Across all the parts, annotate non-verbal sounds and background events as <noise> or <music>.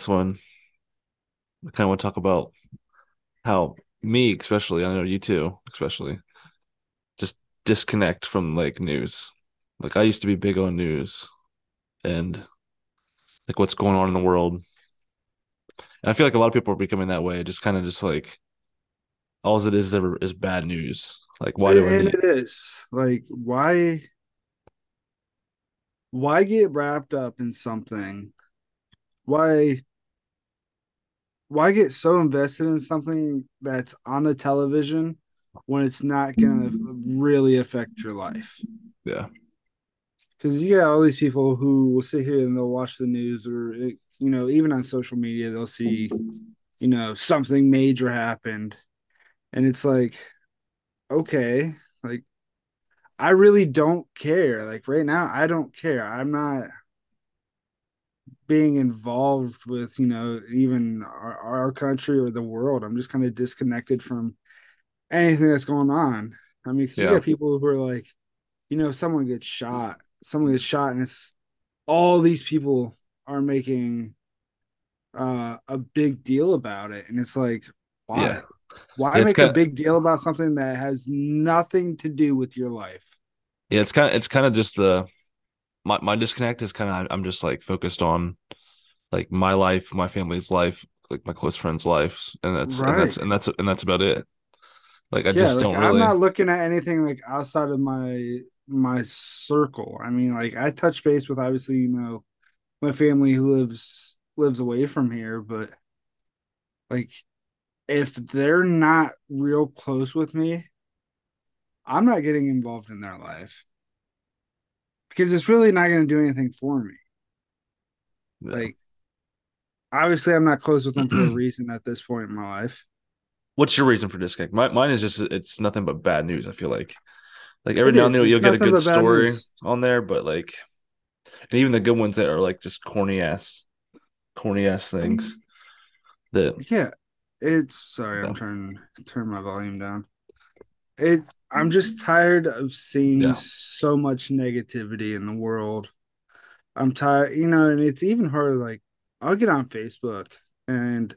this one, I kind of want to talk about how me, especially, I know you too, especially, just disconnect from like news. Like I used to be big on news and like what's going on in the world. And I feel like a lot of people are becoming that way, just kind of just like all it is is ever is bad news. Like why do I and need it is like why why get wrapped up in something why why get so invested in something that's on the television when it's not going to really affect your life? Yeah. because you got all these people who will sit here and they'll watch the news or you know even on social media they'll see you know something major happened. And it's like okay like i really don't care. Like right now i don't care. I'm not being involved with you know even our, our country or the world i'm just kind of disconnected from anything that's going on i mean 'cause you Yeah. got people who are like you know someone gets shot someone gets shot and it's all these people are making uh a big deal about it and it's like why Yeah. why Yeah, make kinda- a big deal about something that has nothing to do with your life Yeah, it's kind of it's kind of just the my my disconnect is kind of I'm just like focused on like my life, my family's life, like my close friends' lives, and that's and that's and that's and that's about it. Like I yeah just like don't i'm not looking at anything like outside of my my circle. I mean like i touch base with obviously you know my family who lives lives away from here but like if they're not real close with me i'm not getting involved in their life because it's really not going to do anything for me like obviously i'm not close with them for a <clears throat> reason at this point in my life What's your reason for disconnect? My, mine is just it's nothing but bad news. I feel like, like every It now and then you'll get a good story on there, but like, and even the good ones that are like just corny ass, corny ass things. Mm-hmm. That Yeah, it's sorry. I'm trying to turn my volume down. It I'm just mm-hmm. tired of seeing Yeah. so much negativity in the world. I'm tired, you know, and it's even hard like I'll get on Facebook and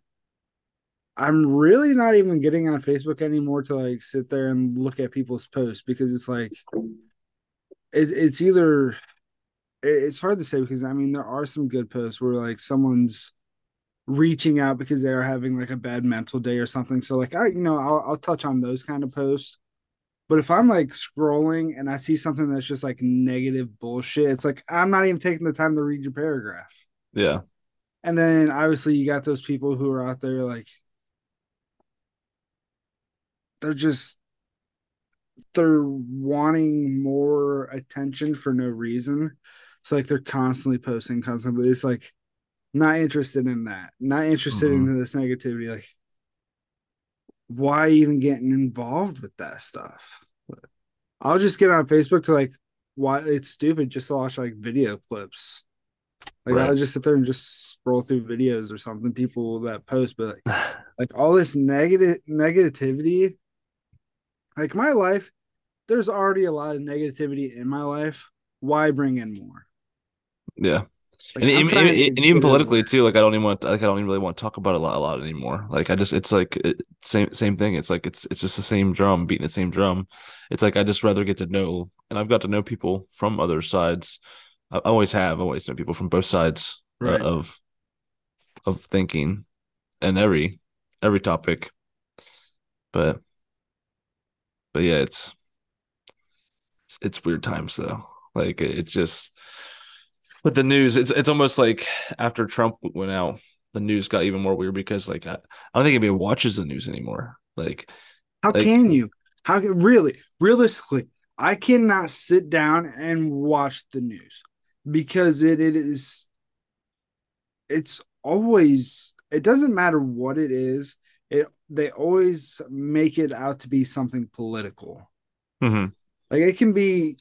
I'm really not even getting on Facebook anymore to like sit there and look at people's posts because it's like it, it's either it- it's hard to say because I mean there are some good posts where like someone's reaching out because they are having like a bad mental day or something. So like I, you know, I'll I'll touch on those kind of posts. But if I'm like scrolling and I see something that's just like negative bullshit, it's like I'm not even taking the time to read your paragraph. yeah, And then obviously you got those people who are out there like they're just they're wanting more attention for no reason. So like they're constantly posting constantly. It's like not interested in that. Not interested Mhm. in this negativity. Like why even getting involved with that stuff? I'll just get on Facebook to like why it's stupid just to watch like video clips. Like Right. I'll just sit there and just scroll through videos or something, people that post, but like, <sighs> like all this negative negativity. Like my life, there's already a lot of negativity in my life. Why bring in more? yeah. Like, and, even, and even politically it. too like i don't even want like i don't even really want to talk about it a lot, a lot anymore. Like i just it's like it, same same thing. It's like it's it's just the same drum beating the same drum. It's like i just rather get to know and i've got to know people from other sides. I, always have. I always know people from both sides uh, of of thinking and every every topic. But but yeah it's it's, it's weird times though. Like it, it just with the news, it's it's almost like after Trump went out, the news got even more weird because like I, I don't think anybody watches the news anymore. Like How like- can you? How can really realistically? I cannot sit down and watch the news because it, it is it's always it doesn't matter what it is. It they always make it out to be something political. mhm, Like it can be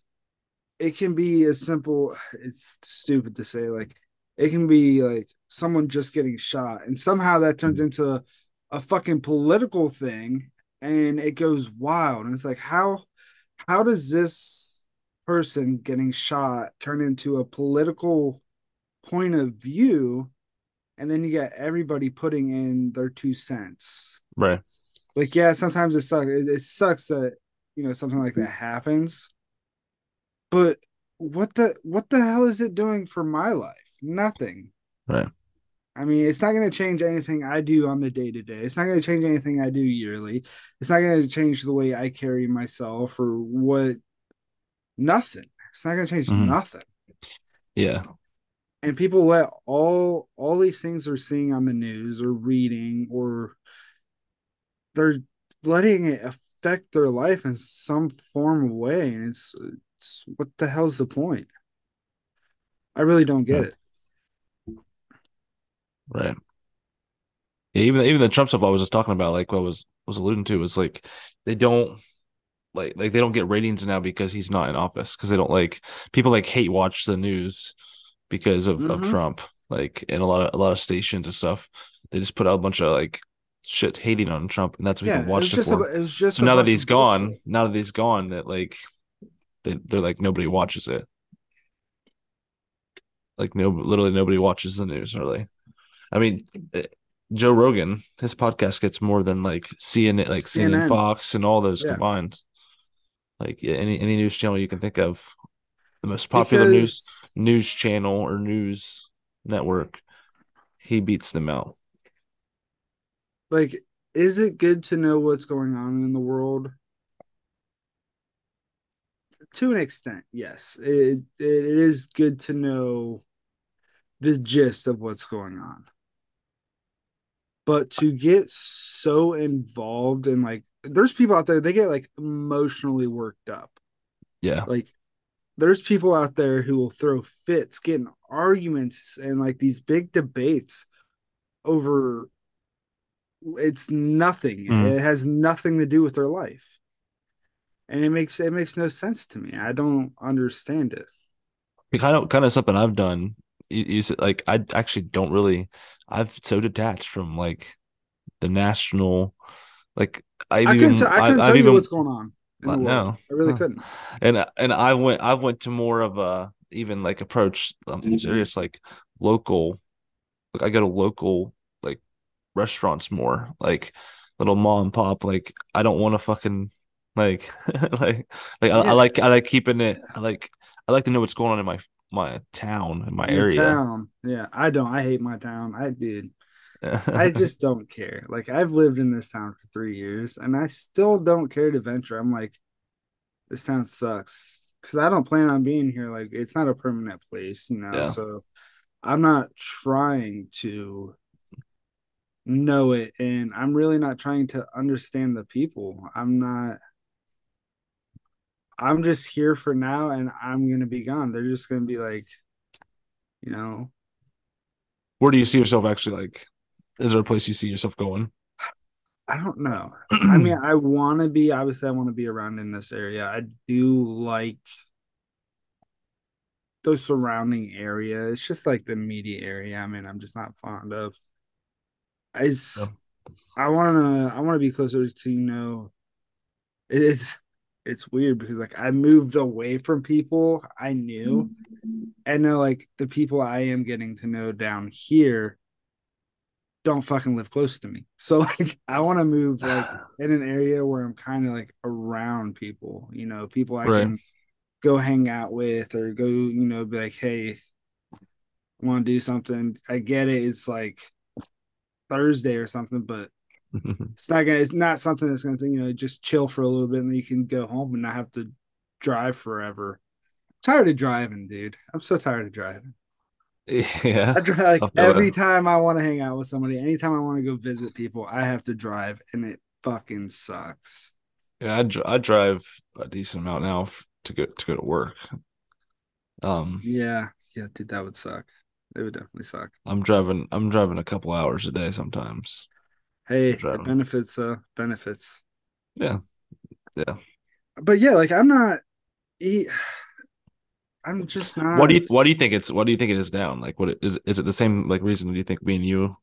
it can be as simple it's stupid to say like it can be like someone just getting shot and somehow that turns mm-hmm. into a fucking political thing and it goes wild and it's like how how does this person getting shot turn into a political point of view and then you get everybody putting in their two cents. Right. Like, yeah, sometimes it sucks. It, it sucks that you know something like that happens. But what the what the hell is it doing for my life? Nothing. Right. I mean, it's not going to change anything I do on the day to day. It's not going to change anything I do yearly. It's not going to change the way I carry myself or what. Nothing. It's not going to change Mhm. nothing. Yeah. And people let all all these things they're seeing on the news or reading or they're letting it affect their life in some form of way, and it's what the hell's the point? I really don't get it. Right. Yeah, even even the Trump stuff I was just talking about, like what I was was alluding to, was like they don't like like they don't get ratings now because he's not in office because they don't like people like hate watch the news because of, of Mhm. Trump like in a lot of a lot of stations and stuff they just put out a bunch of like shit hating on Trump and that's what Yeah, people it was watched it, for. a, it was just so now that he's gone, bullshit. now that he's gone, that like they they're like nobody watches it. Like no, literally nobody watches the news. Really, I mean, eh, Joe Rogan, his podcast gets more than like CNN, like CNN, CNN. Fox, and all those Yeah. combined. Like any any news channel you can think of, the most popular news news channel or news network, he beats them out. like is it good to know what's going on in the world to an extent yes. It, it is good to know the gist of what's going on. But to get so involved in like there's people out there they get like emotionally worked up. Yeah, like there's people out there who will throw fits getting arguments and like these big debates over it's nothing. Mhm. it has nothing to do with their life and it makes it makes no sense to me i don't understand it kind of kind of something I've done. You, you said like I actually don't really. I've so detached from like the national, like I've i even couldn't, t- I couldn't tell I've you even what's going on Uh, no. i really couldn't and and I went I went to more of a even like approach I'm serious like local like I go to local like restaurants more like little mom and pop like I don't want to fucking like <laughs> like like I, I like I like keeping it I like I like to know what's going on in my my town in my Your area. town. Yeah i don't i hate my town. I did i <laughs> just don't care. Like i've lived in this town for three years and i still don't care to venture. I'm like this town sucks. Because i don't plan on being here. Like it's not a permanent place you know Yeah. so i'm not trying to know it and i'm really not trying to understand the people. I'm not i'm just here for now and i'm gonna be gone. They're just gonna be like you know. Where do you see yourself actually like is there a place you see yourself going? I don't know. <clears throat> I mean i want to be obviously i want to be around in this area. I do like the surrounding area. It's just like the media area i mean i'm just not fond of. I just, Yeah. i want to i want to be closer to you know it's it's weird because like i moved away from people i knew mm-hmm. and now like the people i am getting to know down here don't fucking live close to me. So <laughs> like i want to move like <sighs> in an area where i'm kind of like around people you know people i Right. can go hang out with or go you know be like hey want to do something? I get it it's like thursday or something but <laughs> it's not gonna it's not something that's gonna you know just chill for a little bit and then you can go home and not have to drive forever. I'm tired of driving dude. I'm so tired of driving. Yeah. I drive like every it. time i want to hang out with somebody anytime i want to go visit people i have to drive and it fucking sucks. Yeah, I, dr- I drive a decent amount now f- to go to go to work. Um, yeah yeah dude that would suck. It would definitely suck. I'm driving I'm driving a couple hours a day sometimes. Hey it benefits uh benefits Yeah. Yeah. but yeah like i'm not I'm just not What do you what do you think it's what do you think it is down? Like what is is it the same like reason do you think me and you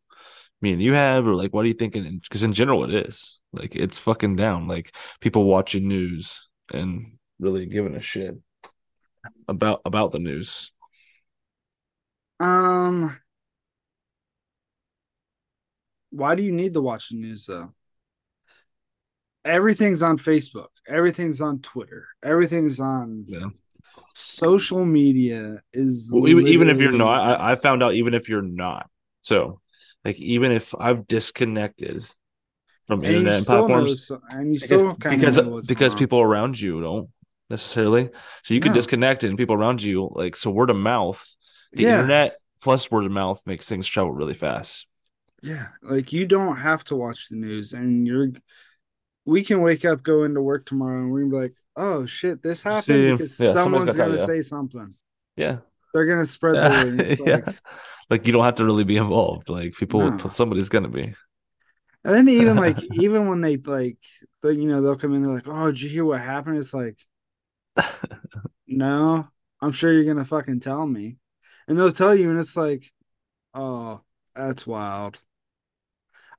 me and you have or like what do you think because in general it is. Like it's fucking down. Like people watching news and really giving a shit about about the news. Um, Why do you need to watch the news though? Everything's on Facebook. Everything's on Twitter. Everything's on Yeah. social media. Is Well, even even if you're not, I, I found out even if you're not. So, like, even if I've disconnected from and internet and platforms and you still because kind because, because people around you don't necessarily. So you can No. disconnect and people around you like so word of mouth. The yeah, internet plus word of mouth makes things travel really fast. Yeah, like you don't have to watch the news, and you're. We can wake up, go into work tomorrow, and we can be like, "Oh shit, this happened See, because yeah, someone's gonna gonna say something. Yeah. They're gonna spread the word." <laughs> yeah. like, Like you don't have to really be involved. Like people, No. somebody's gonna be. And then even <laughs> like even when they like the you know they'll come in they're like oh did you hear what happened it's like <laughs> no I'm sure you're gonna fucking tell me and they'll tell you and it's like oh that's wild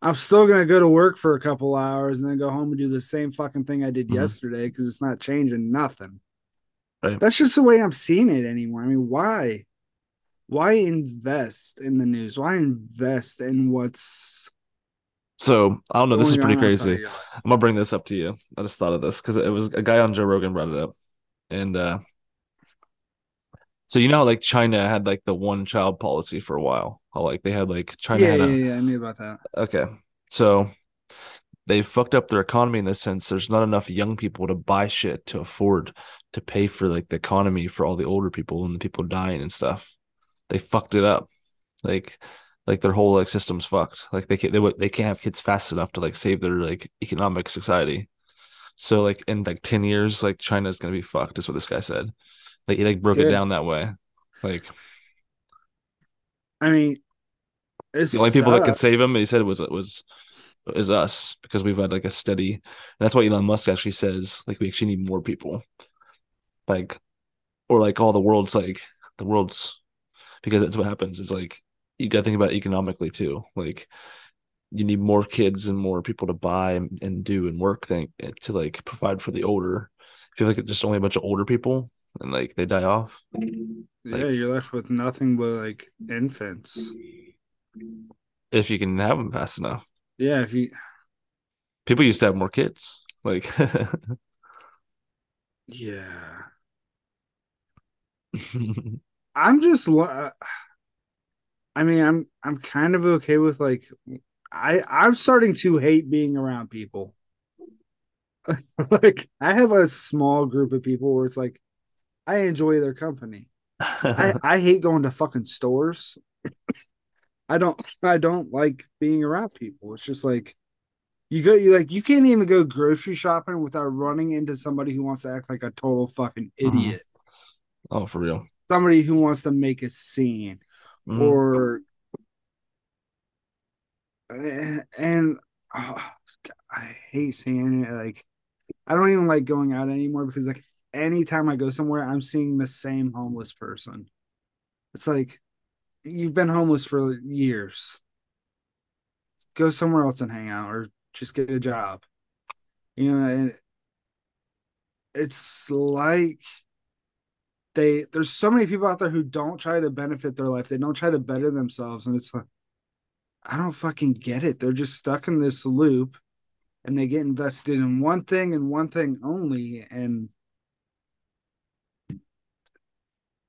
I'm still gonna go to work for a couple hours and then go home and do the same fucking thing I did Mhm. yesterday because it's not changing nothing Right. that's just the way I'm seeing it anymore I mean why why invest in the news why invest in what's So I don't know. This is pretty crazy. of your life? I'm gonna bring this up to you. I just thought of this because it was a guy on Joe Rogan brought it up, and uh so you know how like China had like the one child policy for a while. How like they had like China yeah had yeah a yeah I knew about that okay, so they fucked up their economy in the sense there's not enough young people to buy shit to afford to pay for like the economy for all the older people and the people dying and stuff. They fucked it up, like like their whole like system's fucked. Like they can't they, they can't have kids fast enough to like save their like economic society. So like in like ten years, like China's gonna be fucked. Is what this guy said. Like he like broke it down that way. Like I mean, it's the only people that could save him, he said, was it was is us because we've had like a steady. And that's why Elon Musk actually says like we actually need more people, like or like all the world's like the world's because that's what happens. Is like you got to think about it economically too. Like you need more kids and more people to buy and, and do and work thing to like provide for the older. I feel like it's just only a bunch of older people and like they die off. Yeah, like- you're left with nothing but like infants. If you can have them fast enough. Yeah, if you, People used to have more kids. Like <laughs> yeah, I'm just. lo- uh, I mean, I'm I'm kind of okay with like, I I'm starting to hate being around people. <laughs> like, I have a small group of people where it's like, I enjoy their company. I <laughs> I hate going to fucking stores. I don't I don't like being around people. It's just like you go you like you can't even go grocery shopping without running into somebody who wants to act like a total fucking Mhm. idiot. oh, for real. Somebody who wants to make a scene Mhm. or and oh, I hate seeing it like I don't even like going out anymore because like anytime I go somewhere I'm seeing the same homeless person. It's like you've been homeless for years. Go somewhere else and hang out or just get a job. You know, and it's like they there's so many people out there who don't try to benefit their life. They don't try to better themselves and it's like I don't fucking get it. They're just stuck in this loop and they get invested in one thing and one thing only and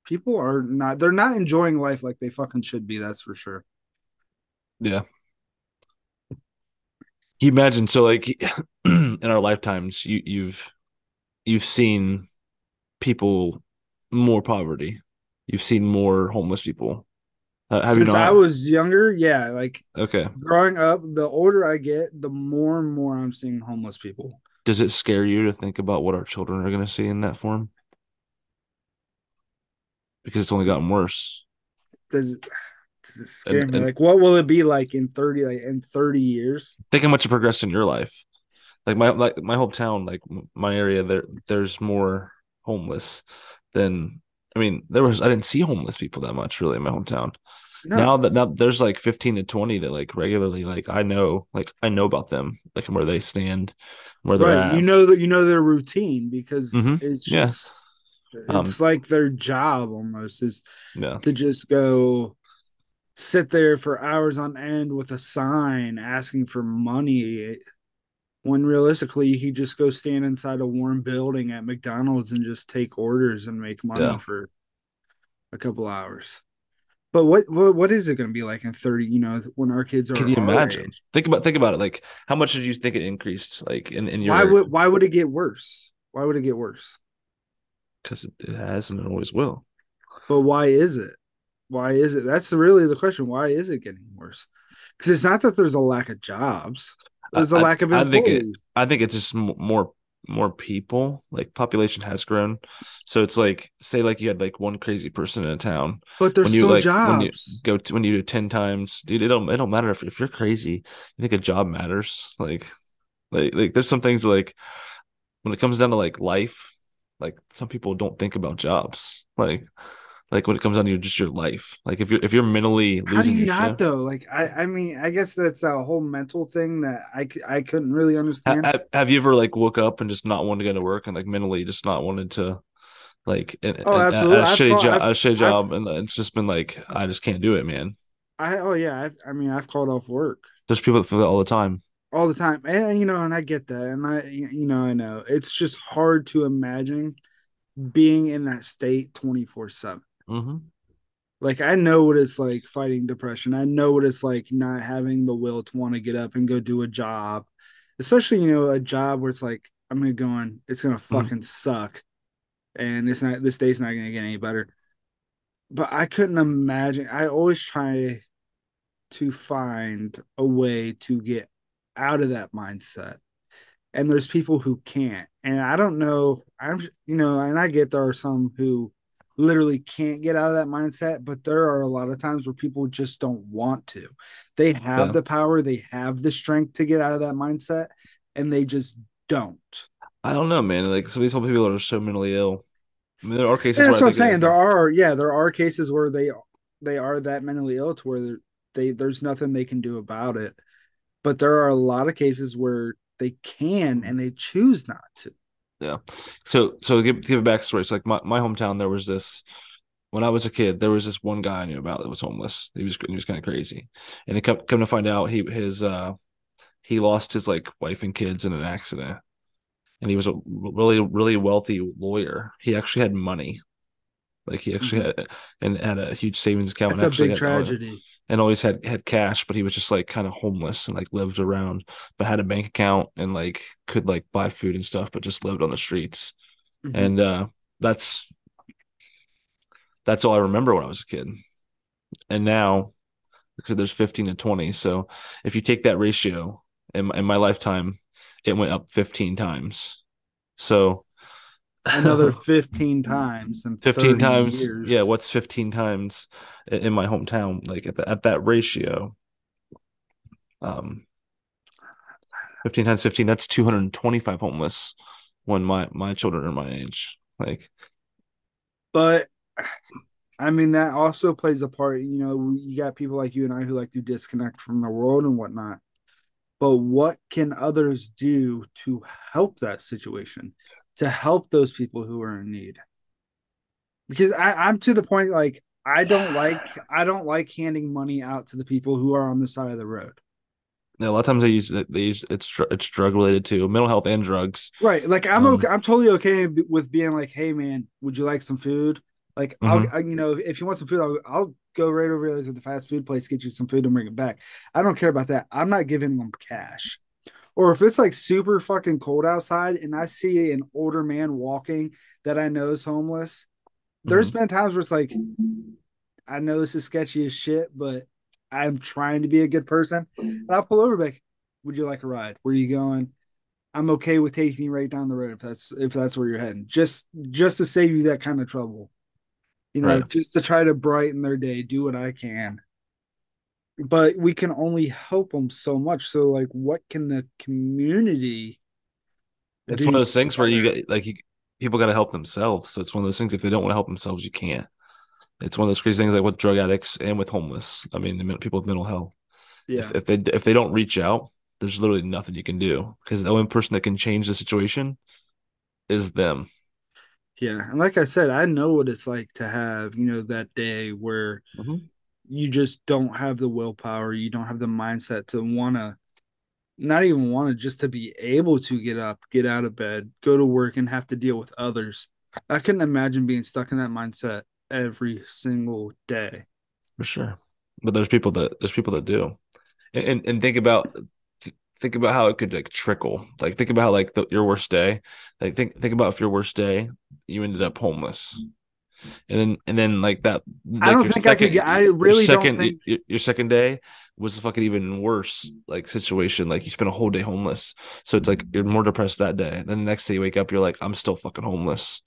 people are not they're not enjoying life like they fucking should be that's for sure Yeah. You imagine? So, like, <clears throat> in our lifetimes, you you've you've seen people more poverty. You've seen more homeless people. Uh, have you since not? i was younger yeah like okay. growing up the older i get the more and more i'm seeing homeless people Does it scare you to think about what our children are going to see in that form? Because it's only gotten worse. does, does it scare And- me and- like what will it be like in 30 like in 30 years Think how much it progressed in your life. Like my like my hometown, like my area, there there's more homeless than. I mean, there was I didn't see homeless people that much really in my hometown. no now that now there's like 15 to 20 that like regularly like i know like i know about them like where they stand where they're right at you know that you know their routine because Mhm. it's Yeah. Um, it's like their job almost is yeah to just go sit there for hours on end with a sign asking for money when realistically you could just go stand inside a warm building at McDonald's and just take orders and make money Yeah. for a couple hours. But what what, what is it going to be like in 30, you know, when our kids are Can you imagine? age? Think about think about it. Like, how much did you think it increased? Like in in your Why would why would it get worse? Why would it get worse? Because it, it has and it always will. But why is it? Why is it? That's really the question. Why is it getting worse? Because it's not that there's a lack of jobs. There's a I- lack of I think it- I think it's just more more people. Like population has grown, so it's like say like you had like one crazy person in a town. but there's still like when you go to when you do ten times, dude, it don't it don't matter if if you're crazy. You think a job matters? Like like like there's some things like when it comes down to like life, like some people don't think about jobs. Like like when it comes down to just your life. Like if you're if you're mentally How do you not shit. though? Like I, I mean, I guess that's a whole mental thing that i i couldn't really understand. ha- have you ever like woke up and just not wanted to go to work and like mentally just not wanted to like and, Oh, and- absolutely. a shitty called- job, I've- a shitty I've- job, and it's just been like I just can't do it, man. I oh yeah, I, I mean, I've called off work There's people that feel that all the time. All the time, and you know, and I get that, and I you know, I know it's just hard to imagine being in that state twenty four seven. hmm Like I know what it's like fighting depression. I know what it's like not having the will to want to get up and go do a job, especially you know a job where it's like I'm gonna go in, it's gonna fucking suck, and it's not this day's not gonna get any better. But I couldn't imagine. I always try to find a way to get out of that mindset, and there's people who can't. And I don't know. I'm you know, and I get there are some who literally can't get out of that mindset, but there are a lot of times where people just don't want to. They have Yeah. the power, they have the strength to get out of that mindset, and they just don't. I don't know, man. Like some of these people are so mentally ill. I mean, there are cases. That's what I'm saying. There are, yeah, there are cases where they they are that mentally ill to where they there's nothing they can do about it. But there are a lot of cases where they can and they choose not to. Yeah. So so give give a backstory. So like my, my hometown, there was this when I was a kid, there was this one guy I knew about that was homeless. He was he was kind of crazy, and it come come to find out he his uh he lost his like wife and kids in an accident, and he was a really really wealthy lawyer. He actually had money, like he actually had and had a huge savings account. That's a big tragedy. And always had had cash, but he was just like kind of homeless and like lived around, but had a bank account and like could like buy food and stuff, but just lived on the streets. Mhm. And uh that's that's all I remember when I was a kid. And now, because there's 15 to 20, so if you take that ratio in my, in my lifetime, it went up 15 times. So Another <laughs> 15 times in 15 times years. yeah what's 15 times in my hometown like at, the, at that ratio um 15 times 15 that's 225 homeless when my my children are my age like But I mean, that also plays a part. You know, you got people like you and I who like to disconnect from the world and whatnot. But what can others do to help that situation, to help those people who are in need? Because I, I'm to the point like I don't <sighs> like I don't like handing money out to the people who are on the side of the road. Yeah, a lot of times they use they use it's it's drug related too mental health and drugs Right. Like I'm Um, okay. I'm totally okay with being like, hey man, would you like some food? Like I'll, I, you know, if you want some food, I'll, I'll go right over there to the fast food place, get you some food, and bring it back. I don't care about that. I'm not giving them cash. Or if it's like super fucking cold outside and I see an older man walking that I know is homeless, there's mm-hmm. been times where it's like, I know this is sketchy as shit, but I'm trying to be a good person. And I'll pull over back. Would you like a ride? Where are you going? I'm okay with taking you right down the road if that's if that's where you're heading. Just just to save you that kind of trouble. You know, Right. just to try to brighten their day, do what I can. But we can only help them so much. So like what can the community it's one of those things where you get like you, people got to help themselves so it's one of those things if they don't want to help themselves you can't it's one of those crazy things like with drug addicts and with homeless i mean the people with mental health Yeah. if, if they if they don't reach out there's literally nothing you can do because the only person that can change the situation is them Yeah, and like I said, I know what it's like to have, you know, that day where Mhm. You just don't have the willpower, you don't have the mindset to want to not even want to just to be able to get up, get out of bed, go to work and have to deal with others. I couldn't imagine being stuck in that mindset every single day. For sure. But there's people that there's people that do. And and, and think about think about how it could like trickle. Like think about how like the, your worst day. Like think think about if your worst day you ended up homeless and then and then like that. Like I don't think second, I could. Get, I really second, don't think your, your, second day was a fucking even worse like situation. Like you spent a whole day homeless, so it's like you're more depressed that day. And then the next day you wake up, you're like, I'm still fucking homeless.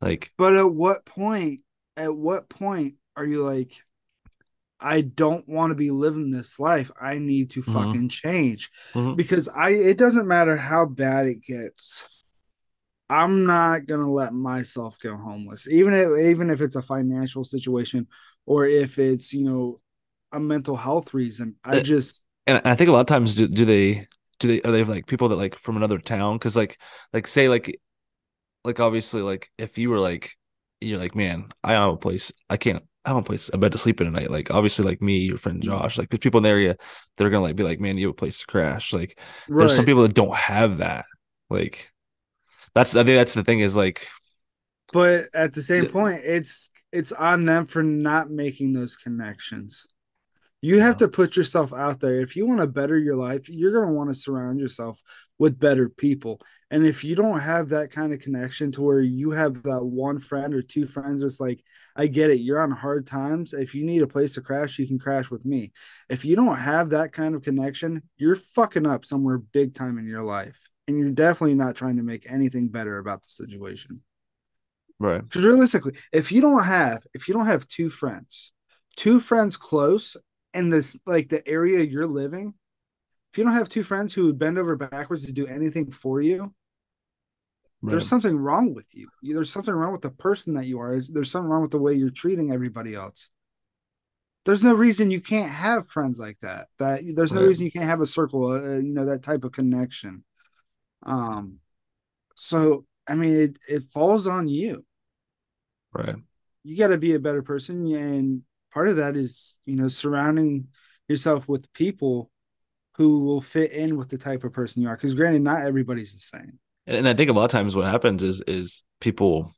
Like, but at what point? At what point are you like? I don't want to be living this life. I need to mm-hmm. fucking change mm-hmm. because I. It doesn't matter how bad it gets I'm not gonna let myself go homeless, even if even if it's a financial situation or if it's you know a mental health reason. I just and I think a lot of times do, do they do they are they have like people that like from another town? Because like like say like like obviously like if you were like you're like man I have a place I can't I have a place a bed to sleep in at night. Like obviously like me your friend mm-hmm. Josh like there's people in the area they're gonna like be like man you have a place to crash. Like right. there's some people that don't have that like that's I think that's the thing is like but at the same point it's it's on them for not making those connections. You have to put yourself out there. If you want to better your life you're going to want to surround yourself with better people. And if you don't have that kind of connection to where you have that one friend or two friends it's like i get it you're on hard times. If you need a place to crash you can crash with me. If you don't have that kind of connection you're fucking up somewhere big time in your life and you're definitely not trying to make anything better about the situation. Right. Because realistically, if you don't have if you don't have two friends, two friends close in this like the area you're living, if you don't have two friends who would bend over backwards to do anything for you, right. there's something wrong with you. There's something wrong with the person that you are. There's something wrong with the way you're treating everybody else. There's no reason you can't have friends like that. That there's no right. reason you can't have a circle, uh, you know, that type of connection. Um, so I mean, it it falls on you. Right. You got to be a better person, and part of that is you know surrounding yourself with people who will fit in with the type of person you are. Because granted, not everybody's the same. And I think a lot of times what happens is is people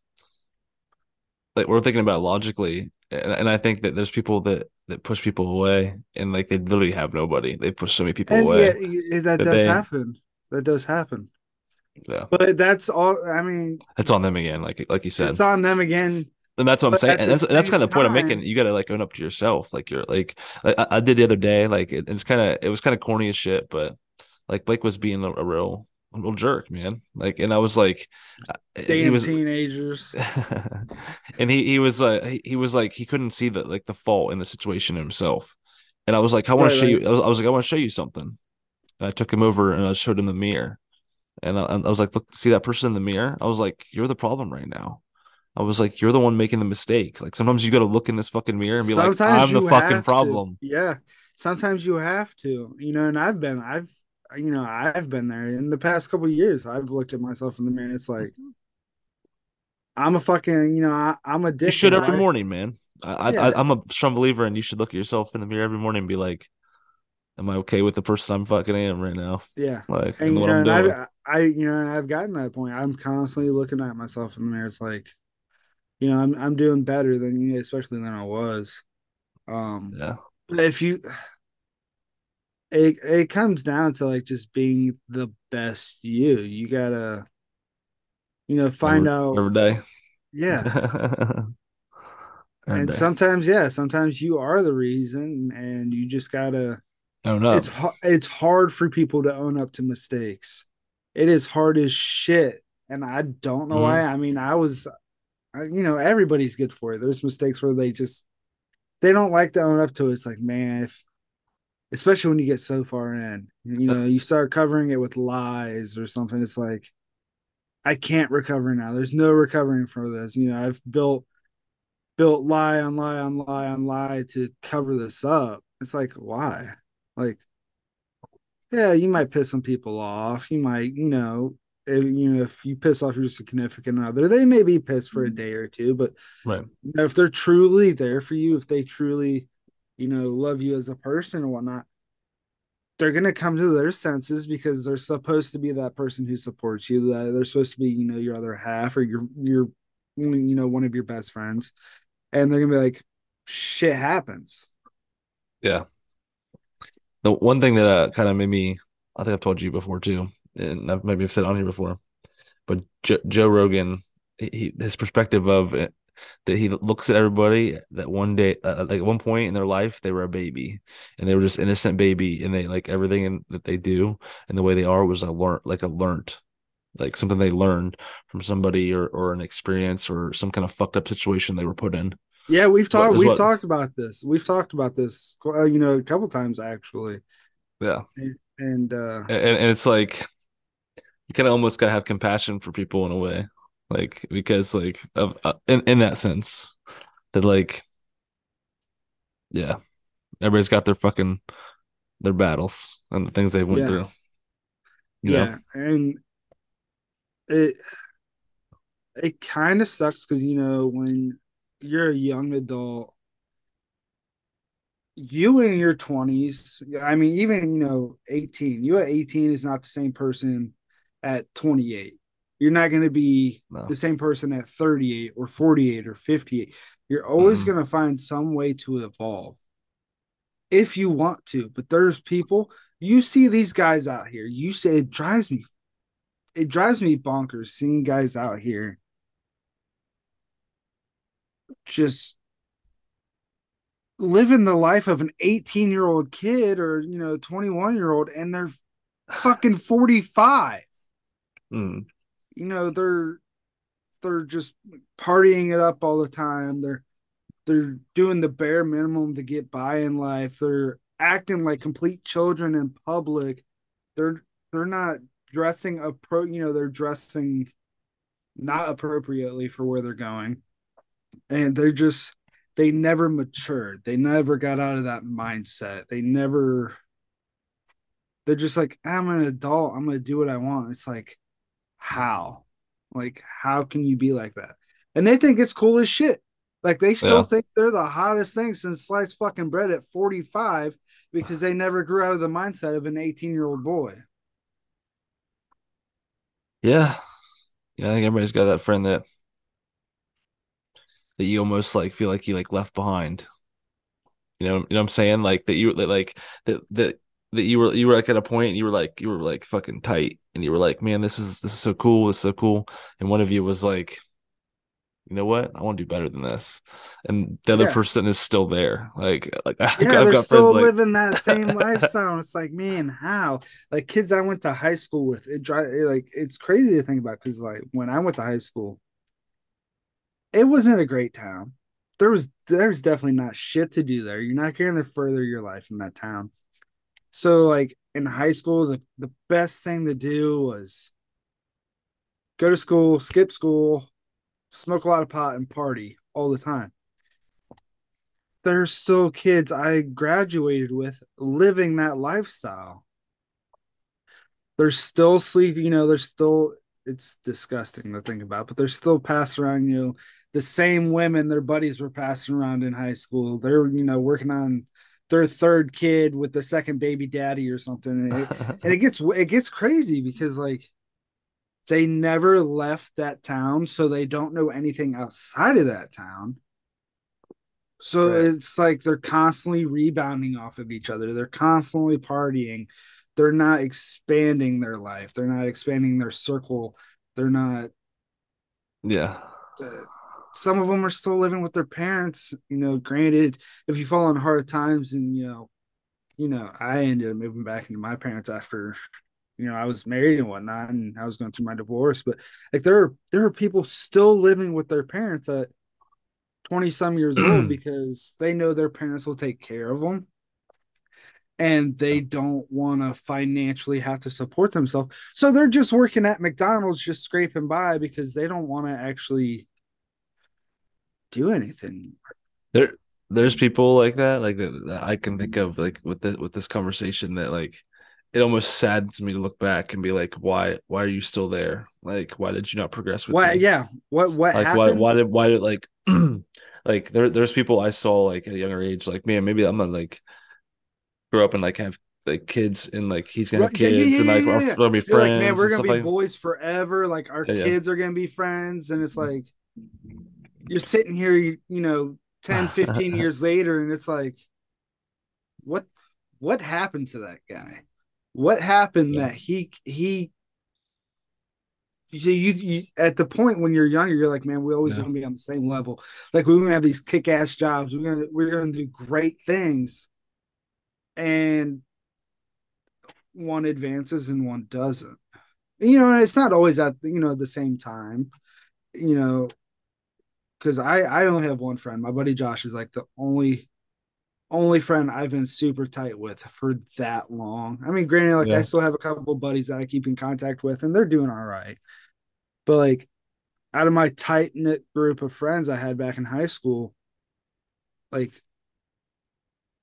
like we're thinking about logically and, and I think that there's people that that push people away and like they literally have nobody. They push so many people and away. Yeah, that, that does they, happen. That does happen. Yeah. But that's all I mean It's on them again, like like you said. It's on them again. And that's what I'm saying. And that's that's kind of the point I'm making. You gotta like own up to yourself. Like you're like, like I, I did the other day, like it, it's kinda it was kind of corny as shit, but like Blake was being a, a real a real jerk, man. Like, and I was like, Damn he was teenagers. <laughs> and he he was like, uh, he, he, was like, he couldn't see the like the fault in the situation himself. And I was like, I want right, to show right. you. I was, I was, like, I want to show you something. And I took him over and I showed him the mirror, and I, I was like, look, see that person in the mirror? I was like, you're the problem right now. I was like, you're the one making the mistake. Like sometimes you got to look in this fucking mirror and be sometimes like, I'm the fucking problem. To. Yeah. Sometimes you have to, you know, and I've been, I've, you know, I've been there in the past couple years. I've looked at myself in the mirror. it's like, I'm a fucking, you know, I, am a dick. You should every morning, man. I, yeah. I, I'm a strong believer, and you should look at yourself in the mirror every morning and be like, am I okay with the person I'm fucking am right now? Yeah. Like and, what know, I'm doing. I've, I, you know, I've gotten that point. I'm constantly looking at myself in the mirror. It's like, you know, I'm I'm doing better than you, especially than I was. Um yeah. If you it it comes down to like just being the best you. You gotta, you know, find every, out every day. Yeah. <laughs> and day. sometimes, yeah, sometimes you are the reason, and you just gotta own up. It's it's hard for people to own up to mistakes. It is hard as shit, and I don't know mm. why. I mean, I was, I, you know, everybody's good for it. There's mistakes where they just they don't like to own up to it. It's like, man, if especially when you get so far in, you know, you start covering it with lies or something. It's like, I can't recover now. There's no recovering for this. You know, I've built built lie on lie on lie on lie to cover this up. It's like, why? Like, yeah, you might piss some people off. You might, you know, if, you know, if you piss off your significant other, they may be pissed for a mm-hmm. day or two, but right. You know, if they're truly there for you, if they truly, you know, love you as a person and whatnot, they're gonna come to their senses because they're supposed to be that person who supports you. That they're supposed to be, you know, your other half or your your you know one of your best friends, and they're gonna be like, shit happens. Yeah. The one thing that uh, kind of made me, I think I've told you before too, and I've maybe I've said on here before, but jo- Joe Rogan, he, his perspective of it, that he looks at everybody that one day, uh, like at one point in their life, they were a baby and they were just innocent baby, and they like everything in, that they do and the way they are was a learn like a learned, like something they learned from somebody or or an experience or some kind of fucked up situation they were put in. Yeah, we've talked. We've what- talked about this. We've talked about this, uh, you know, a couple times actually. Yeah, And uh, and, and it's like you kind of almost gotta have compassion for people in a way, like because like of uh, in in that sense that like yeah, everybody's got their fucking their battles and the things they went Yeah. through. You know? yeah, and it it kind of sucks because you know when you're a young adult, you in your twenties. I mean, even you know, eighteen. You at eighteen is not the same person at twenty eight. You're not going to be No. the same person at 38 or 48 or 58. You're always Mhm. going to find some way to evolve if you want to. But there's people, you see these guys out here, you say it drives me, it drives me bonkers seeing guys out here just living the life of an 18 year old kid or, you know, 21 year old, and they're fucking 45 Mm. you know they're they're just partying it up all the time. They're they're doing the bare minimum to get by in life. They're acting like complete children in public. They're they're not dressing appro you know they're dressing not appropriately for where they're going and they're just they never matured. They never got out of that mindset. They never they're just like i'm an adult. I'm gonna do what i want. It's like how? Like how can you be like that? And they think it's cool as shit. Like they still Yeah. think they're the hottest thing since sliced fucking bread at 45 because they never grew out of the mindset of an 18 year old boy. Yeah. Yeah, I think everybody's got that friend that that you almost like feel like you like left behind. You know, you know what I'm saying? Like that you that like that that that you were you were like at a point and you were like you were like fucking tight and you were like, man, this is this is so cool, this is so cool. And one of you was like, you know what? I want to do better than this. And the other Yeah. person is still there. Like <laughs> like I've yeah got, I've they're got still friends like living that same <laughs> lifestyle it's like man how like kids i went to high school with it drive like it's crazy to think about because like when i went to high school it wasn't a great town. There was there's definitely not shit to do there. You're not going to further your life in that town. So like in high school the, the best thing to do was go to school skip school smoke a lot of pot and party all the time. There's still kids I graduated with living that lifestyle. They're still sleeping, you know, they're still it's disgusting to think about, but they're still passing around, you. know, the same women their buddies were passing around in high school. They're, you know, working on their third kid with the second baby daddy or something. And it, and it gets it gets crazy because like they never left that town, so they don't know anything outside of that town. So Right. it's like they're constantly rebounding off of each other. They're constantly partying. They're not expanding their life. They're not expanding their circle. They're not. yeah. Uh, some of them are still living with their parents. You know, granted, if you fall on hard times, and you know, you know, I ended up moving back into my parents after, you know, I was married and whatnot, and I was going through my divorce. But like, there are there are people still living with their parents at twenty some years old mm. because they know their parents will take care of them, and they don't want to financially have to support themselves. So they're just working at McDonald's, just scraping by because they don't want to actually do anything. there there's people like that like that, that I can think of like with the with this conversation that like it almost saddens me to look back and be like why why are you still there like why did you not progress with Why? me Yeah. What? What like happened? why why did why did like <clears throat> like there there's people I saw like at a younger age, like man, maybe I'm gonna like grow up and like have like kids and like he's gonna have Right, yeah, yeah, kids yeah, and like we're gonna be You're like, friends man, we're gonna be like boys forever. Like our kids are gonna be friends, and it's mm-hmm. like you're sitting here, you, you know, 10, 15 <laughs> years later, and it's like, what, what happened to that guy? What happened Yeah. that he he you, you, you at the point when you're younger, you're like, man, we always Yeah. want to be on the same level. Like we're gonna have these kick ass jobs. We're gonna we're gonna do great things, and one advances and one doesn't. You know, and it's not always at you know the same time. You know, because I I only have one friend. My buddy Josh is like the only only friend I've been super tight with for that long. I mean, granted, like I still have a couple buddies that I keep in contact with, and they're doing all right. But like out of my tight knit group of friends I had back in high school, like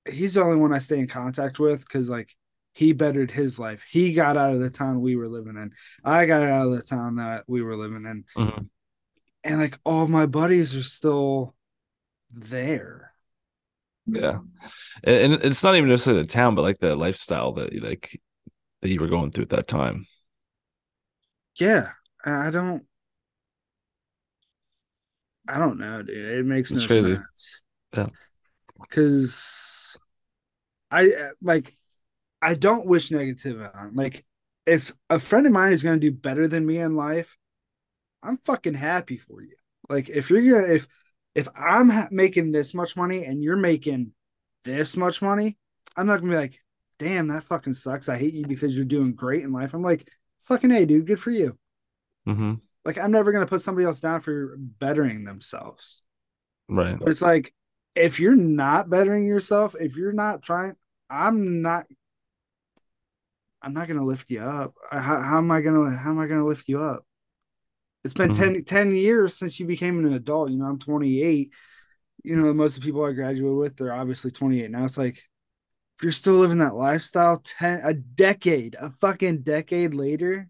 he's the only one I stay in contact with because like he bettered his life. He got out of the town we were living in. I got out of the town that we were living in. Mhm. And like all my buddies are still there. Yeah. And, and it's not even necessarily the town, but like the lifestyle that you like that you were going through at that time. Yeah. I don't I don't know, dude. It makes It's no crazy. sense. Yeah. Cause I uh, like I don't wish negativity on. Like if a friend of mine is gonna do better than me in life, I'm fucking happy for you. Like if you're gonna if if I'm ha- making this much money and you're making this much money, I'm not gonna be like, damn, that fucking sucks. I hate you because you're doing great in life. I'm like, fucking hey, dude, good for you. hmm Like I'm never gonna put somebody else down for bettering themselves. Right. But it's like if you're not bettering yourself, if you're not trying, I'm not. I'm not gonna lift you up. How, how am I gonna how am I gonna lift you up? It's been Mhm. 10, 10 years since you became an adult. You know, I'm 28. You know, most of the people I graduated with, they're obviously 28 now. It's like if you're still living that lifestyle, 10 a decade, a fucking decade later,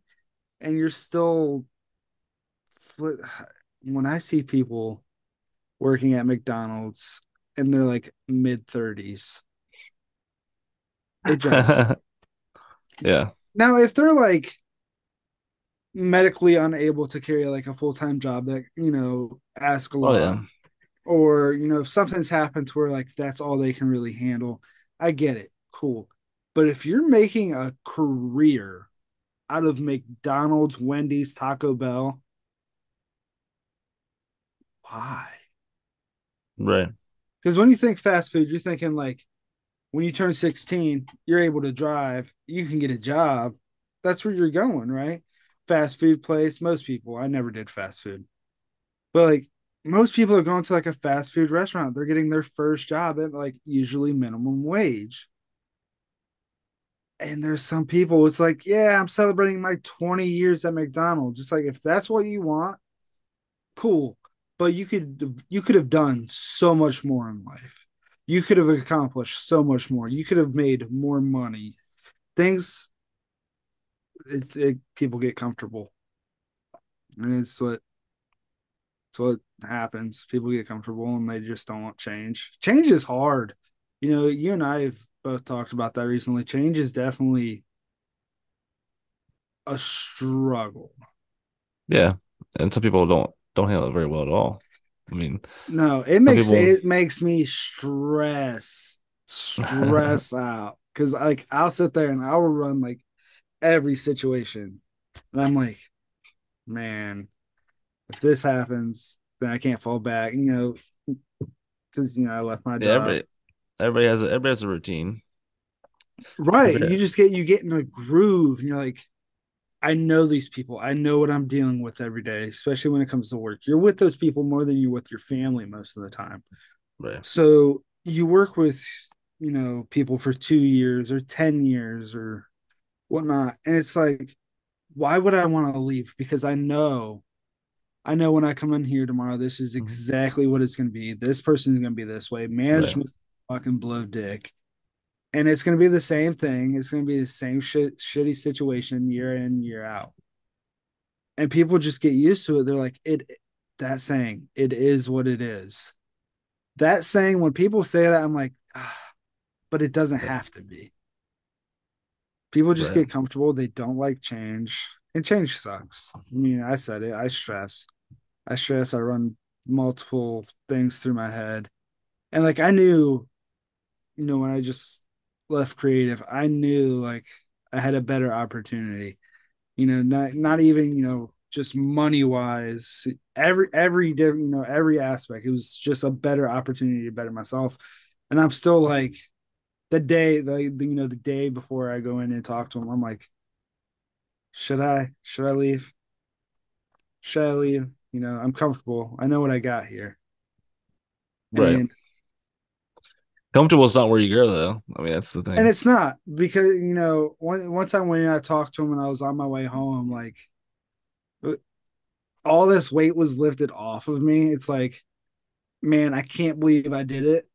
and you're still fli- when I see people working at McDonald's and they're like mid 30s, it drives me. <laughs> yeah. Now, if they're like medically unable to carry like a full time job that, you know, ask a Oh lot, yeah. or, you know, if something's happened to where like that's all they can really handle, I get it. Cool. But if you're making a career out of McDonald's, Wendy's, Taco Bell, why? Right. Because when you think fast food, you're thinking like when you turn 16, you're able to drive, you can get a job. That's where you're going, right? Fast food place. Most people, I never did fast food, but like most people are going to like a fast food restaurant. They're getting their first job at like usually minimum wage. And there's some people, it's like, yeah, I'm celebrating my 20 years at McDonald's. It's like, if that's what you want, cool. But you could you could have done so much more in life. You could have accomplished so much more. You could have made more money. Things it, it people get comfortable. And it's what it's what happens. People get comfortable and they just don't want change. Change is hard. You know, you and I have both talked about that recently. Change is definitely a struggle. Yeah. And some people don't don't handle it very well at all. I mean, No, it makes people- it makes me stress, <laughs> stress out. Cause like I'll sit there and I'll run like every situation. And I'm like, man, if this happens, then I can't fall back, you know, because you know, I left my yeah, job. everybody everybody has a everybody has a routine. Right. You just get you get in a groove and you're like, I know these people. I know what I'm dealing with every day, especially when it comes to work. You're with those people more than you're with your family most of the time. Right. So you work with, you know, people for two years or 10 years or whatnot. And it's like, why would I want to leave? Because I know, I know when I come in here tomorrow, this is Mhm. exactly what it's going to be. This person's going to be this way. Management's fucking blow dick. And it's going to be the same thing. It's going to be the same shit, shitty situation year in, year out. And people just get used to it. They're like, it, that saying, it is what it is that saying when people say that, I'm like, ah, but it doesn't have to be. People just Right. get comfortable. They don't like change, and change sucks. I mean, I said it. I stress. I stress. I run multiple things through my head, and like I knew, you know, when I just left creative, I knew like I had a better opportunity. You know, not not even you know just money wise. Every every different you know every aspect. It was just a better opportunity to better myself, and I'm still like the day the, the you know the day before I go in and talk to him, I'm like, should I should I leave? Should I leave? You know, I'm comfortable. I know what I got here, Right. and Comfortable is not where you go though. I mean, that's the thing. and it's not because you know one one time when I talked to him and I was on my way home, I'm like, uh, all this weight was lifted off of me. It's like, man, I can't believe I did it.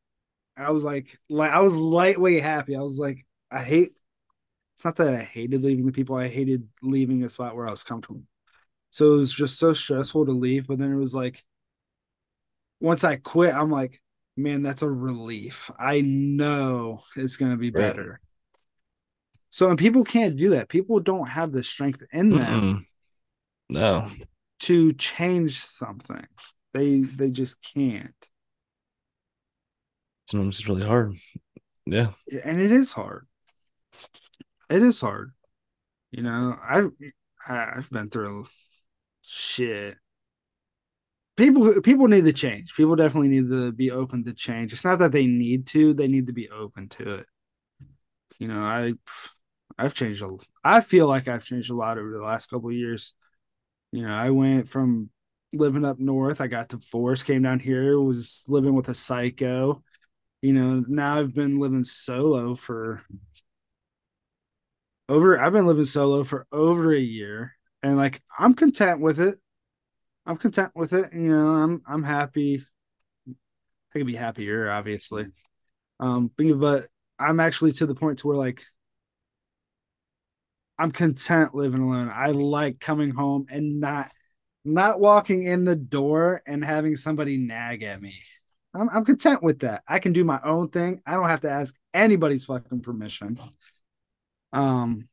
I was like, like I was lightweight happy. I was like, I hate. It's not that I hated leaving the people. I hated leaving a spot where I was comfortable. So it was just so stressful to leave. But then it was like, once I quit, I'm like, man, that's a relief. I know it's going to be Right. better. So, and people can't do that. People don't have the strength in them Mm-mm. No. to change something. They they just can't. Sometimes it's really hard. Yeah. And it is hard. It is hard. You know, I've I've been through shit. People people need to change. People definitely need to be open to change. It's not that they need to, they need to be open to it. You know, I I've changed a I feel like I've changed a lot over the last couple of years. You know, I went from living up north, I got divorced, came down here, was living with a psycho. You know, now I've been living solo for over I've been living solo for over a year and like I'm content with it. I'm content with it. You know, I'm I'm happy. I could be happier, obviously. Um, but, I'm actually to the point to where like I'm content living alone. I like coming home and not not walking in the door and having somebody nag at me. I'm I'm content with that. I can do my own thing. I don't have to ask anybody's fucking permission. Um,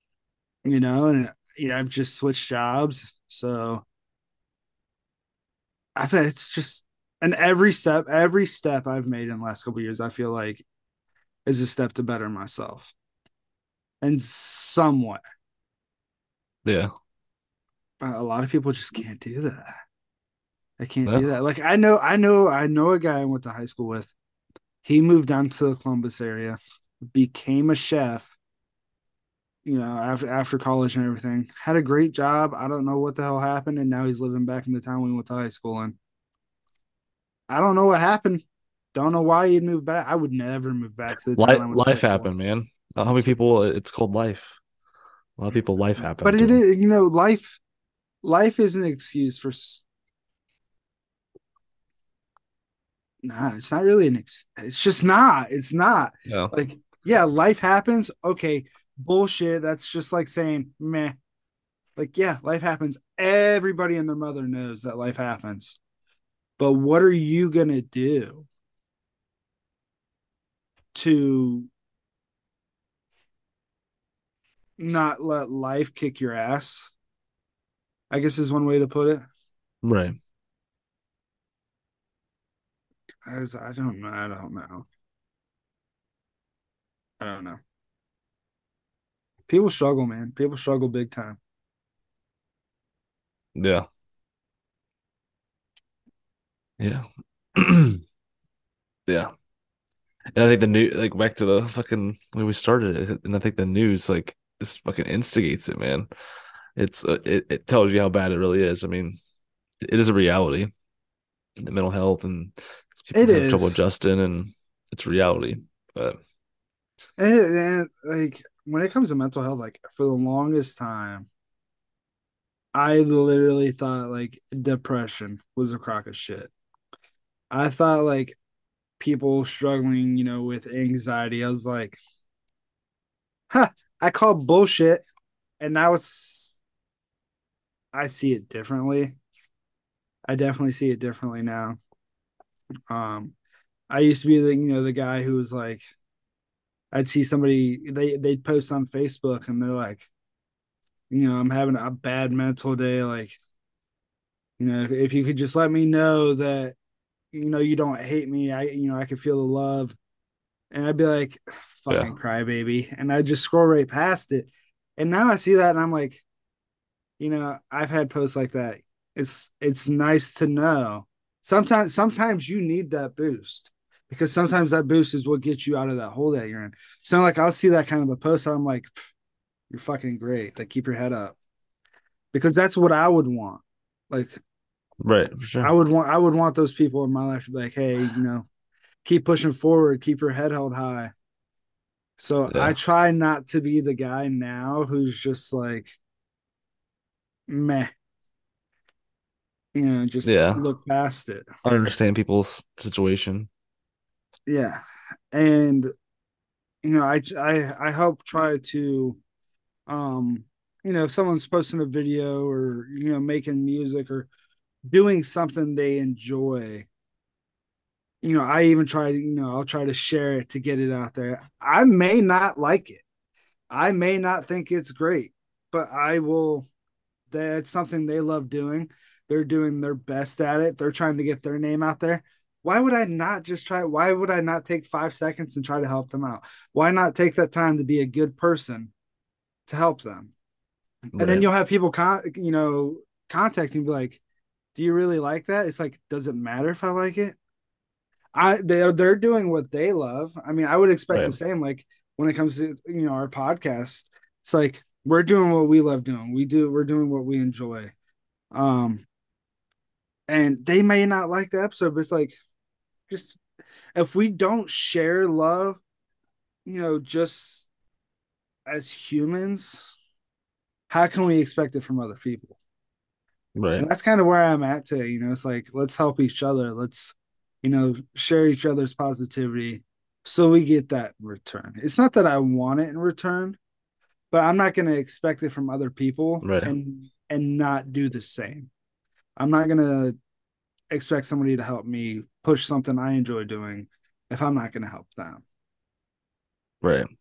you know, and you know, I've just switched jobs, so I bet it's just and every step, every step I've made in the last couple years, I feel like is a step to better myself, and somewhat. Yeah. But a lot of people just can't do that. They can't Yeah. do that. Like I know, I know, I know a guy I went to high school with. He moved down to the Columbus area, became a chef. You know, after after college and everything, had a great job. I don't know what the hell happened, and now he's living back in the town we went to high school in. I don't know what happened. Don't know why he'd move back. I would never move back to the town Life, life high school in. happened, man. How many people? It's called life. A lot of people, life happened. But it is, you know, life. Life is an excuse for. Nah, it's not really an. Ex- it's just not. It's not. Yeah. Like, yeah, life happens. Okay, bullshit. That's just like saying meh. Like, yeah, life happens. Everybody and their mother knows that life happens. But what are you gonna do to not let life kick your ass? I guess is one way to put it. Right. I, was, I don't know. I don't know. I don't know. People struggle, man. People struggle big time. Yeah. Yeah. <clears throat> yeah. And I think the new, like back to the fucking way we started it, and I think the news like just fucking instigates it, man. It's uh, it it tells you how bad it really is. I mean, it is a reality. The mental health and people It have trouble is. adjusting, and it's reality. But And, and like when it comes to mental health, like for the longest time, I literally thought like depression was a crock of shit. I thought like people struggling, you know, with anxiety. I was like, huh, I call bullshit. And now it's, I see it differently. I definitely see it differently now. Um, I used to be the you know the guy who was like, I'd see somebody they they'd post on Facebook and they're like, you know, I'm having a bad mental day. Like, you know, if, if you could just let me know that, you know, you don't hate me, I you know I could feel the love, and I'd be like, fucking Yeah. crybaby, and I'd just scroll right past it, and now I see that and I'm like, you know, I've had posts like that. It's it's nice to know. Sometimes sometimes you need that boost because sometimes that boost is what gets you out of that hole that you're in. So like I'll see that kind of a post, I'm like, you're fucking great. Like keep your head up. Because that's what I would want. Like Right, for sure. I would want I would want those people in my life to be like, hey, you know, keep pushing forward, keep your head held high. So Yeah. I try not to be the guy now who's just like meh. You know, just Yeah. look past it. I understand people's situation. Yeah. And you know, I I I help try to um you know, if someone's posting a video or you know, making music or doing something they enjoy. You know, I even try to, you know, I'll try to share it to get it out there. I may not like it. I may not think it's great, but I will that's something they love doing. They're doing their best at it. They're trying to get their name out there. Why would I not just try? Why would I not take five seconds and try to help them out? Why not take that time to be a good person to help them? And then you'll have people, con- you know, contact you and be like, "Do you really like that?" It's like, does it matter if I like it? I they're they're doing what they love. I mean, I would expect Right. the same. Like when it comes to you know our podcast, it's like we're doing what we love doing. We do we're doing what we enjoy. Um, and they may not like the episode, but it's like just if we don't share love, you know, just as humans, how can we expect it from other people? Right. And that's kind of where I'm at today. You know, it's like let's help each other. Let's, you know, share each other's positivity so we get that return. It's not that I want it in return, but I'm not going to expect it from other people Right. and and not do the same. I'm not going to expect somebody to help me push something I enjoy doing if I'm not going to help them. Right. And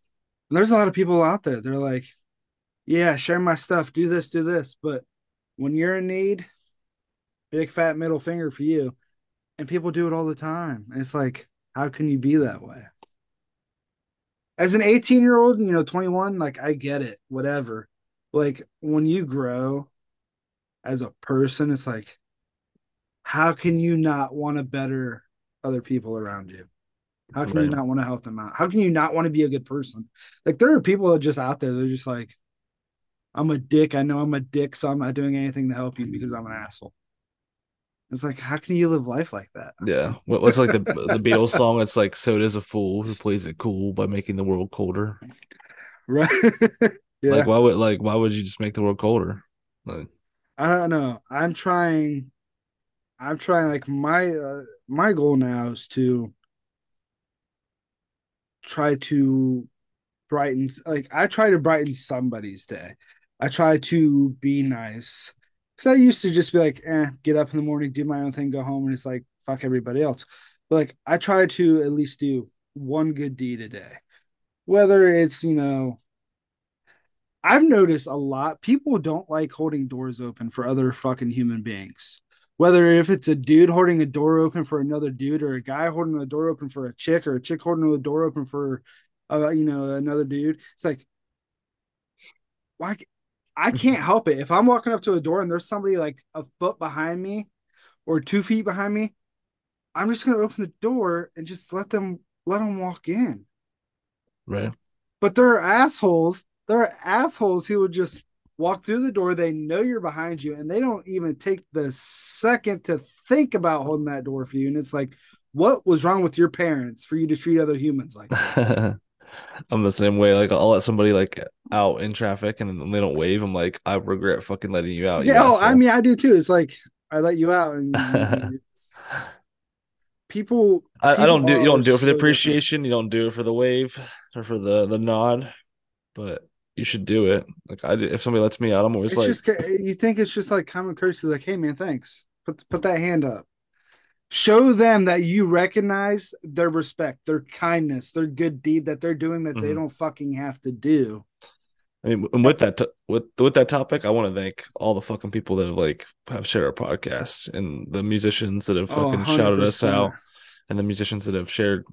there's a lot of people out there. They're like, yeah, share my stuff, do this, do this. But when you're in need, big fat middle finger for you. And people do it all the time. And it's like, how can you be that way? As an 18 year old, you know, 21, like I get it, whatever. Like when you grow as a person, it's like, how can you not want to better other people around you? How can you not want to help them out? How can you not want to be a good person? Like there are people that are just out there, they're just like, I'm a dick. I know I'm a dick, so I'm not doing anything to help you because I'm an asshole. It's like, how can you live life like that? Yeah. What's like the the Beatles song? It's like so does a fool who plays it cool by making the world colder. <laughs> Right. <laughs> yeah. Like why would like why would you just make the world colder? Like I don't know. I'm trying I'm trying like my uh, my goal now is to try to brighten like I try to brighten somebody's day. I try to be nice. Cuz I used to just be like, "Eh, get up in the morning, do my own thing, go home and it's like fuck everybody else." But like I try to at least do one good deed a day. Whether it's, you know, I've noticed a lot people don't like holding doors open for other fucking human beings. Whether if it's a dude holding a door open for another dude, or a guy holding a door open for a chick, or a chick holding a door open for, uh, you know, another dude. It's like, why? I can't help it. If I'm walking up to a door and there's somebody like a foot behind me, or two feet behind me, I'm just gonna open the door and just let them let them walk in right. but there are assholes. There are assholes who would just walk through the door. They know you're behind you, and they don't even take the second to think about holding that door for you. And it's like, what was wrong with your parents for you to treat other humans like this? <laughs> I'm the same way. Like I'll let somebody like out in traffic and they don't wave. I'm like, I regret fucking letting you out. you yeah, oh, I mean, I do too. It's like I let you out, and you- <laughs> you- <laughs> people. I, I don't do you don't do it for the different. appreciation. You don't do it for the wave or for the the nod, but you should do it. Like I, if somebody lets me out, I'm always It's like, just you think it's just like common courtesy, like, hey man, thanks. Put put that hand up. show them that you recognize their respect, their kindness, their good deed that they're doing that mm-hmm. they don't fucking have to do. I mean, and with that, with with that topic, I want to thank all the fucking people that have like have shared our podcast and the musicians that have oh, fucking oh, shouted us out, and the musicians that have shared.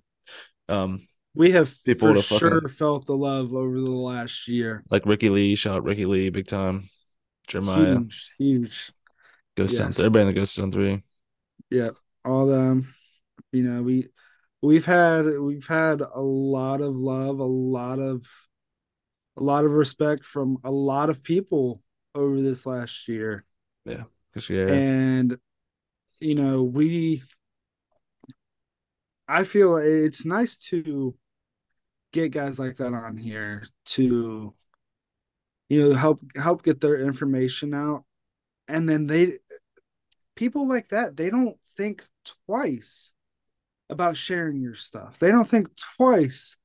Um, we have people for sure fucking, felt the love over the last year. Like Ricky Lee, shout out Ricky Lee, big time. Jeremiah, huge, huge. Ghost yes. Town, everybody in the Ghost Town Three. Yeah, all them. You know, we we've had we've had a lot of love, a lot of a lot of respect from a lot of people over this last year. Yeah. Yeah. And you know, we I feel it's nice to get guys like that on here to you know help help get their information out. And then they people like that they don't think twice about sharing your stuff. They don't think twice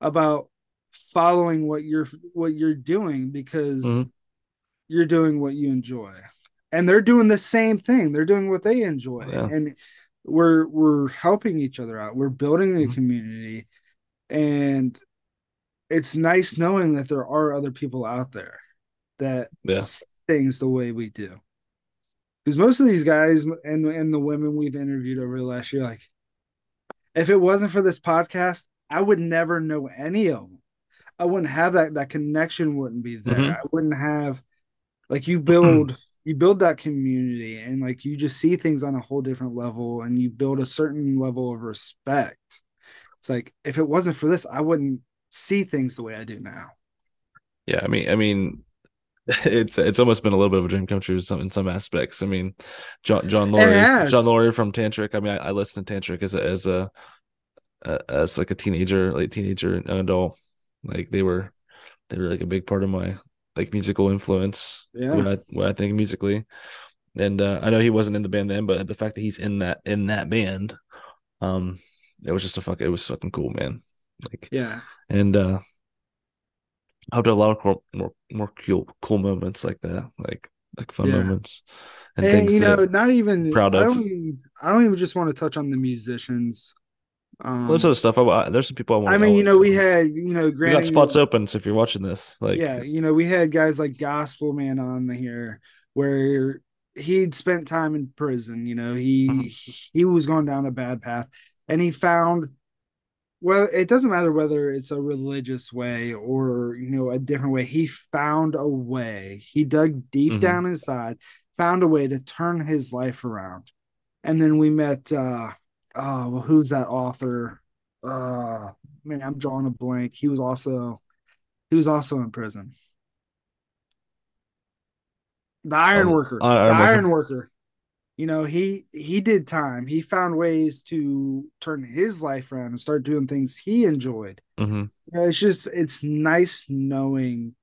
about following what you're what you're doing because mm-hmm. you're doing what you enjoy. And they're doing the same thing. They're doing what they enjoy. Yeah. and we're we're helping each other out. We're building a mm-hmm. community and it's nice knowing that there are other people out there that yeah. see things the way we do because most of these guys and and the women we've interviewed over the last year like if it wasn't for this podcast i would never know any of them I wouldn't have that that connection wouldn't be there. Mm-hmm. I wouldn't have like you build you build that community and like you just see things on a whole different level and you build a certain level of respect. It's like if it wasn't for this, I wouldn't see things the way I do now. Yeah, I mean, I mean, <laughs> it's it's almost been a little bit of a dream come true in some in some aspects. I mean, John John Laurie John Laurie from Tantric. I mean, I, I listened to Tantric as a as a as like a teenager, late teenager, an adult, like they were, they were like a big part of my like musical influence. Yeah, what I, what I think musically, and uh, I know he wasn't in the band then, but the fact that he's in that in that band, um, it was just a fuck. It was fucking cool, man. Like yeah, and uh, I hope a lot of cool, more more cool cool moments like that, like like fun yeah. moments. And, and you know, not even proud of. I don't even, I don't even just want to touch on the musicians um, Lots of stuff. I, there's some people I want. I mean, you know, we had you know, we got spots open. So if you're watching this, like, yeah, you know, we had guys like Gospel Man on the here where he'd spent time in prison. You know, he mm-hmm. he was going down a bad path, and he found. Well, it doesn't matter whether it's a religious way or you know a different way. He found a way. He dug deep mm-hmm. down inside, found a way to turn his life around, and then we met. uh oh well who's that author uh man i'm drawing a blank he was also he was also in prison the iron oh, worker the iron worker you know he he did time he found ways to turn his life around and start doing things he enjoyed mm-hmm. you know, it's just it's nice knowing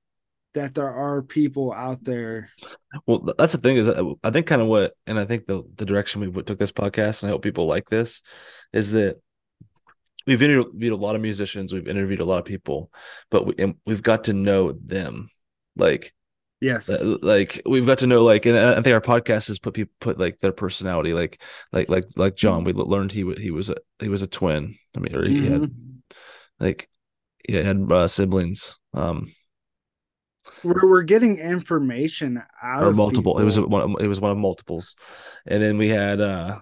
that there are people out there. Well, that's the thing is, I think kind of what, and I think the the direction we took this podcast, and I hope people like this, is that we've interviewed a lot of musicians, we've interviewed a lot of people, but we and we've got to know them, like. Yes, like we've got to know, like, and I think our podcast has put people put like their personality, like, like, like, like John. We learned he he was a he was a twin. I mean, or he mm-hmm. had like he had uh, siblings. Um, we're, we're getting information out or of multiple. People. It was one. It was one of multiples, and then we had uh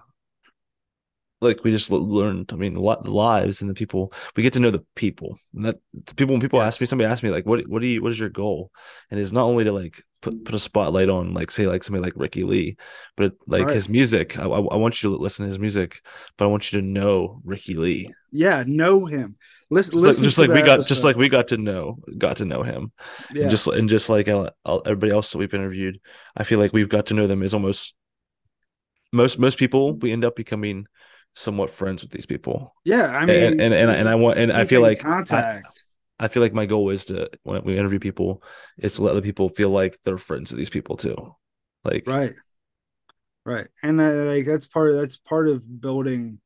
like we just learned. I mean, the lives and the people. We get to know the people. And that people when people yes. ask me, somebody asked me like, "What what do you what is your goal?" And it's not only to like put put a spotlight on like say like somebody like Ricky Lee, but like right. his music. I, I want you to listen to his music, but I want you to know Ricky Lee. Yeah, know him. Listen, just listen. Like, just like we got, episode. just like we got to know, got to know him. Yeah. And just and just like uh, everybody else that we've interviewed, I feel like we've got to know them is almost most most people. We end up becoming somewhat friends with these people. Yeah, I mean, and and and, and I want, and I feel like contact. I, I, feel like my goal is to when we interview people is to let the people feel like they're friends with these people too. Like right, right, and that like that's part of that's part of building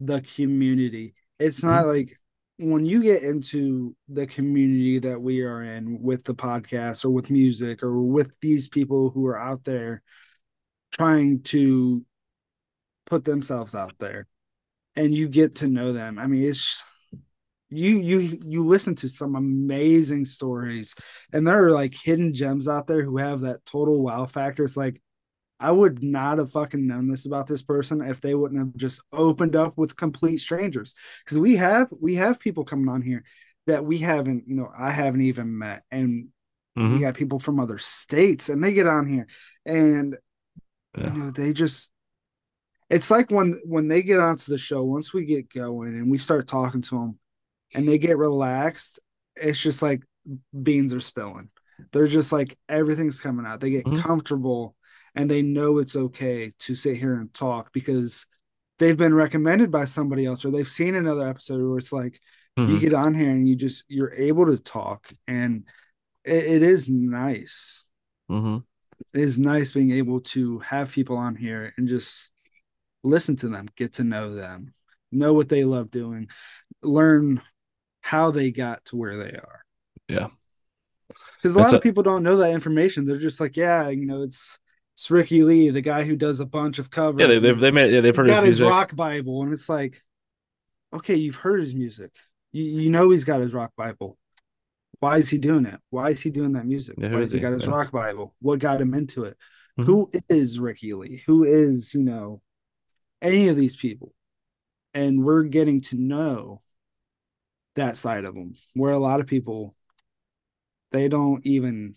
the community. It's not mm-hmm. like when you get into the community that we are in with the podcast or with music or with these people who are out there trying to put themselves out there and you get to know them. I mean, it's you you you listen to some amazing stories and there are like hidden gems out there who have that total wow factor. It's like I would not have fucking known this about this person if they wouldn't have just opened up with complete strangers. Because we have we have people coming on here that we haven't, you know, I haven't even met. And mm-hmm. we got people from other states and they get on here and yeah. you know, they just it's like when when they get onto the show, once we get going and we start talking to them and they get relaxed, it's just like beans are spilling. They're just like everything's coming out. They get mm-hmm. comfortable and they know it's okay to sit here and talk because they've been recommended by somebody else or they've seen another episode where it's like mm-hmm. you get on here and you just you're able to talk and it, it is nice mm-hmm. it is nice being able to have people on here and just listen to them get to know them know what they love doing learn how they got to where they are yeah because a That's lot of people don't know that information they're just like yeah you know it's it's Ricky Lee, the guy who does a bunch of covers. Yeah, they they they made yeah they produced got his music. rock Bible, and it's like, okay, you've heard his music, you you know he's got his rock Bible. Why is he doing it? Why is he doing that music? Yeah, Why has he, he got his yeah. rock Bible? What got him into it? Mm-hmm. Who is Ricky Lee? Who is you know any of these people? And we're getting to know that side of them, where a lot of people they don't even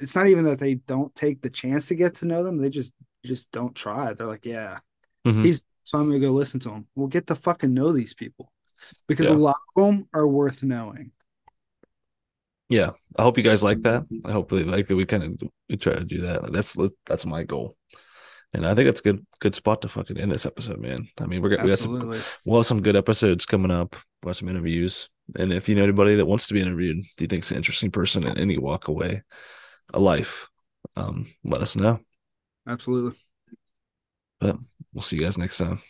it's not even that they don't take the chance to get to know them; they just just don't try. They're like, yeah, mm-hmm. he's so I'm gonna go listen to him. We'll get to fucking know these people because yeah. a lot of them are worth knowing. Yeah, I hope you guys like that. I hope we like that. We kind of we try to do that. That's that's my goal, and I think that's good good spot to fucking end this episode, man. I mean, we're gonna we got some we'll have some good episodes coming up. We'll have some interviews, and if you know anybody that wants to be interviewed, do you think's an interesting person in any walk away, a life, um, let us know. Absolutely. But we'll see you guys next time.